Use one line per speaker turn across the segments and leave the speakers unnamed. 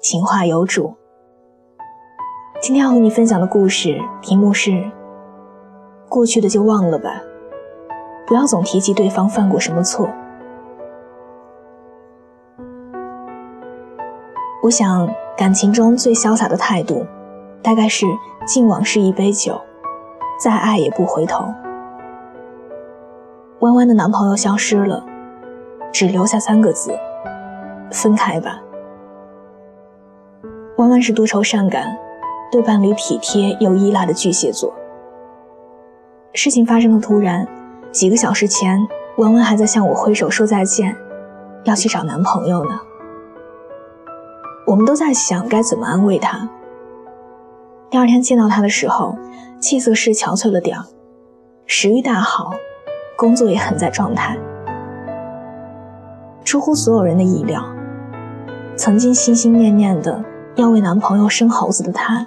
情话有主。今天要和你分享的故事题目是：过去的就忘了吧，不要总提及对方犯过什么错。我想，感情中最潇洒的态度，大概是敬往事一杯酒，再爱也不回头。弯弯的男朋友消失了，只留下三个字：分开吧。弯弯是多愁善感、对伴侣体贴又依赖的巨蟹座。事情发生的突然，几个小时前，文文还在向我挥手说再见，要去找男朋友呢。我们都在想该怎么安慰他。第二天见到他的时候，气色是憔悴了点儿，食欲大好，工作也很在状态。出乎所有人的意料，曾经心心念念的。要为男朋友生猴子的她，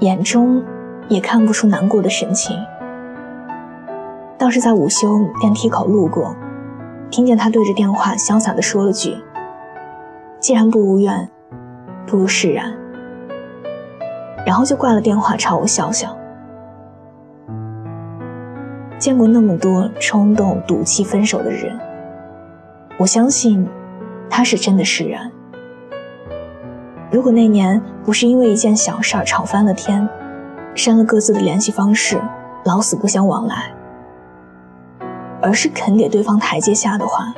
眼中也看不出难过的神情，倒是在午休电梯口路过，听见他对着电话潇洒地说了句：“既然不如愿，不如释然。”然后就挂了电话，朝我笑笑。见过那么多冲动赌气分手的人，我相信他是真的释然。如果那年不是因为一件小事儿吵翻了天，删了各自的联系方式，老死不相往来，而是肯给对方台阶下的话，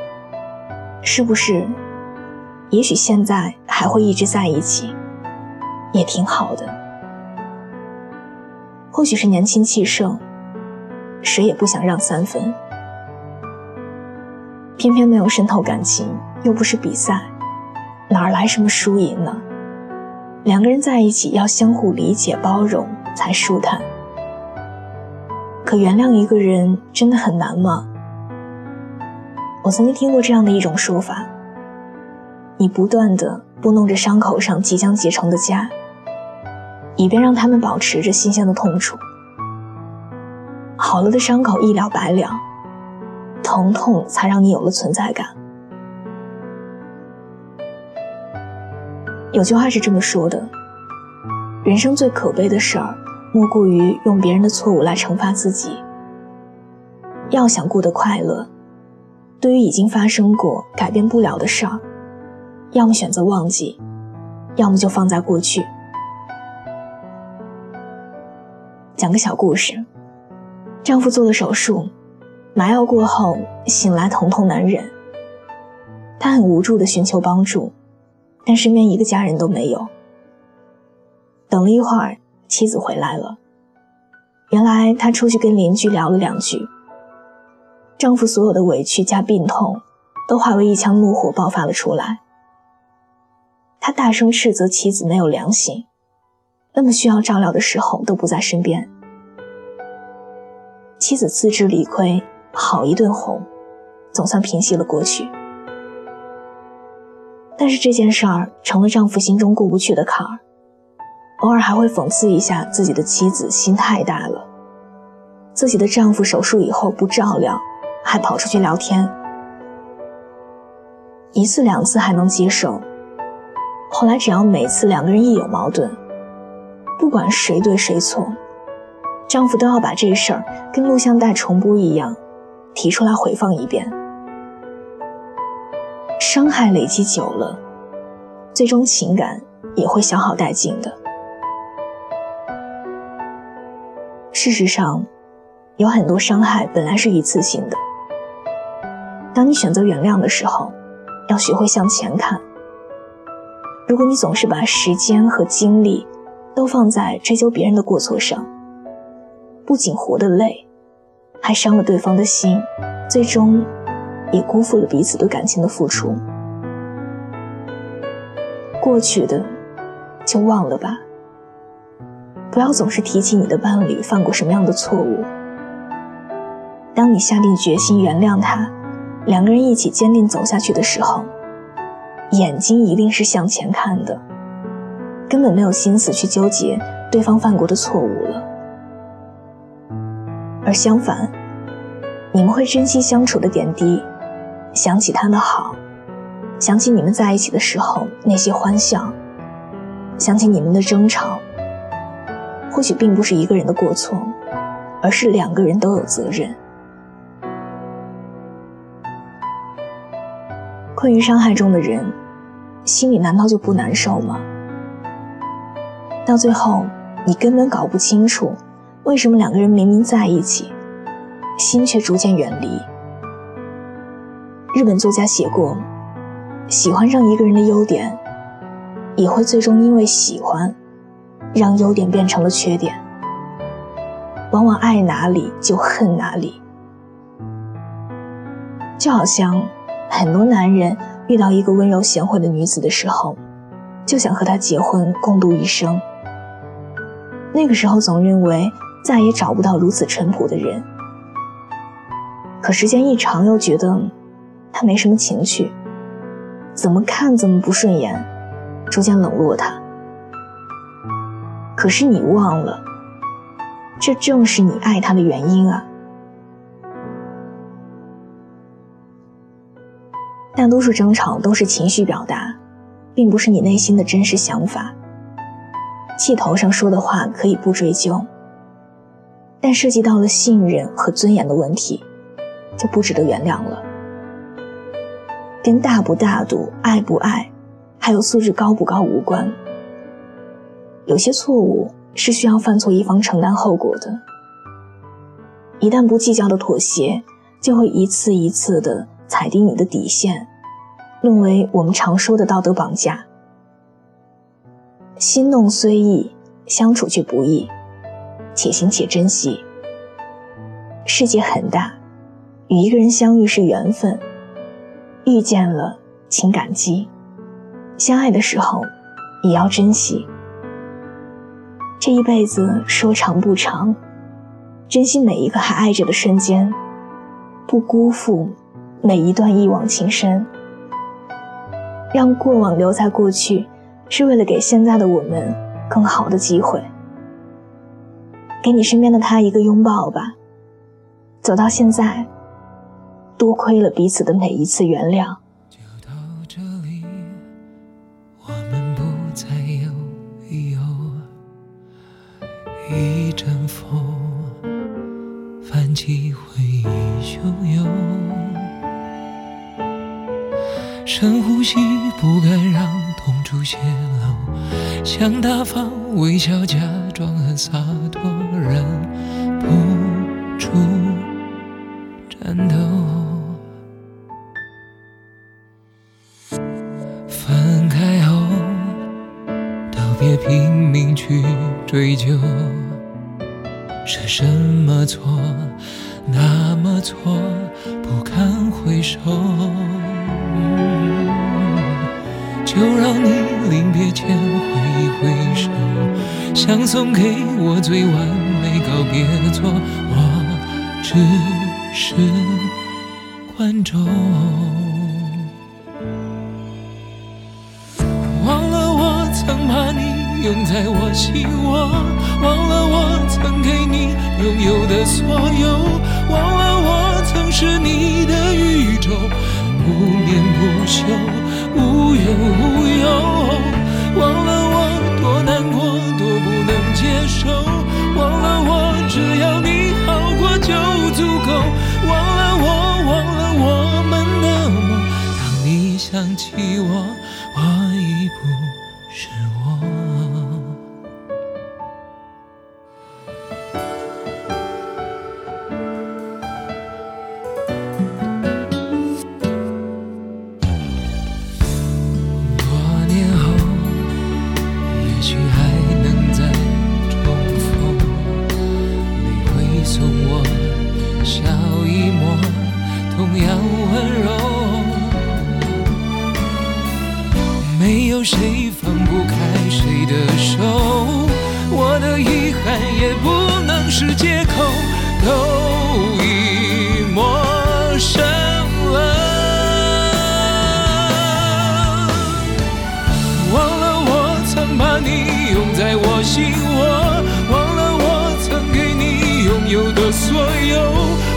是不是？也许现在还会一直在一起，也挺好的。或许是年轻气盛，谁也不想让三分，偏偏没有渗透感情，又不是比赛，哪来什么输赢呢？两个人在一起要相互理解包容才舒坦。可原谅一个人真的很难吗？我曾经听过这样的一种说法：你不断的拨弄着伤口上即将结成的痂，以便让他们保持着新鲜的痛楚。好了的伤口一了百了，疼痛才让你有了存在感。有句话是这么说的：人生最可悲的事儿，莫过于用别人的错误来惩罚自己。要想过得快乐，对于已经发生过、改变不了的事儿，要么选择忘记，要么就放在过去。讲个小故事：丈夫做了手术，麻药过后醒来疼痛难忍，他很无助地寻求帮助。但身边一个家人都没有。等了一会儿，妻子回来了。原来他出去跟邻居聊了两句，丈夫所有的委屈加病痛，都化为一腔怒火爆发了出来。他大声斥责妻子没有良心，那么需要照料的时候都不在身边。妻子自知理亏，好一顿哄，总算平息了过去。但是这件事儿成了丈夫心中过不去的坎儿，偶尔还会讽刺一下自己的妻子心太大了。自己的丈夫手术以后不照料，还跑出去聊天，一次两次还能接受，后来只要每次两个人一有矛盾，不管谁对谁错，丈夫都要把这事儿跟录像带重播一样，提出来回放一遍。伤害累积久了，最终情感也会消耗殆尽的。事实上，有很多伤害本来是一次性的。当你选择原谅的时候，要学会向前看。如果你总是把时间和精力都放在追究别人的过错上，不仅活得累，还伤了对方的心，最终。也辜负了彼此对感情的付出。过去的就忘了吧。不要总是提起你的伴侣犯过什么样的错误。当你下定决心原谅他，两个人一起坚定走下去的时候，眼睛一定是向前看的，根本没有心思去纠结对方犯过的错误了。而相反，你们会珍惜相处的点滴，想起他的好，想起你们在一起的时候那些欢笑，想起你们的争吵。或许并不是一个人的过错，而是两个人都有责任。困于伤害中的人，心里难道就不难受吗？到最后，你根本搞不清楚，为什么两个人明明在一起，心却逐渐远离。日本作家写过，喜欢上一个人的优点，也会最终因为喜欢。让优点变成了缺点，往往爱哪里就恨哪里。就好像很多男人遇到一个温柔贤惠的女子的时候，就想和她结婚共度一生。那个时候总认为再也找不到如此淳朴的人，可时间一长又觉得他没什么情趣，怎么看怎么不顺眼，逐渐冷落他。可是你忘了，这正是你爱他的原因啊！大多数争吵都是情绪表达，并不是你内心的真实想法。气头上说的话可以不追究，但涉及到了信任和尊严的问题，就不值得原谅了。跟大不大度、爱不爱，还有素质高不高无关。有些错误是需要犯错一方承担后果的。一旦不计较的妥协，就会一次一次的踩低你的底线，沦为我们常说的道德绑架。心动虽易，相处却不易，且行且珍惜。世界很大，与一个人相遇是缘分，遇见了请感激，相爱的时候也要珍惜。这一辈子说长不长，珍惜每一个还爱着的瞬间，不辜负每一段一往情深。让过往留在过去，是为了给现在的我们更好的机会。给你身边的他一个拥抱吧。走到现在，多亏了彼此的每一次原谅。
就到这里，我们不再有理由一阵风，泛起回忆汹涌。深呼吸，不敢让痛处泄露。想大方微笑，假装很洒脱，忍就让你临别前挥一挥手，想送给我最完美告别作，我只是观众。忘了我曾把你拥在我心窝。忘了我曾给你拥有的所有，起我，我已不把你拥在我心窝，忘了我曾给你拥有的所有，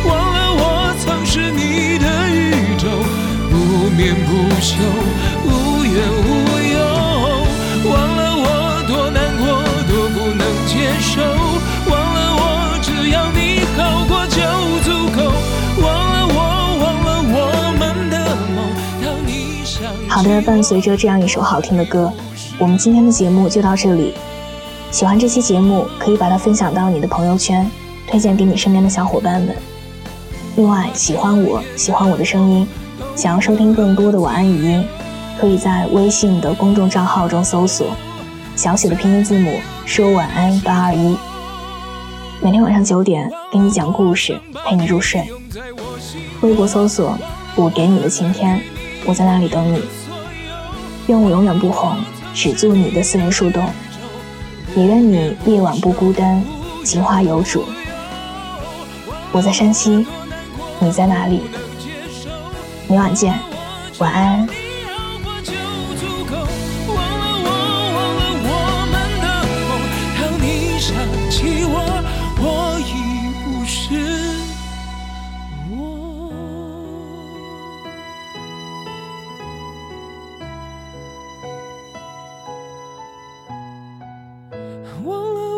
忘了我曾是你的宇宙，不眠不休，无怨无忧。忘了我多难过，多不能接受，忘了我只要你好过就足够，忘了我，忘了我们的梦，要你想
好的，伴随着这样一首好听的歌，我们今天的节目就到这里。喜欢这期节目，可以把它分享到你的朋友圈，推荐给你身边的小伙伴们。另外，喜欢我，喜欢我的声音，想要收听更多的晚安语音，可以在微信的公众账号中搜索小写的拼音字母说晚安八二一。每天晚上九点给你讲故事，陪你入睡。微博搜索我给你的晴天，我在那里等你。愿我永远不红，只做你的私人树洞。也愿你夜晚不孤单，情花有主。我在山西，你在哪里？明晚见，晚安。
all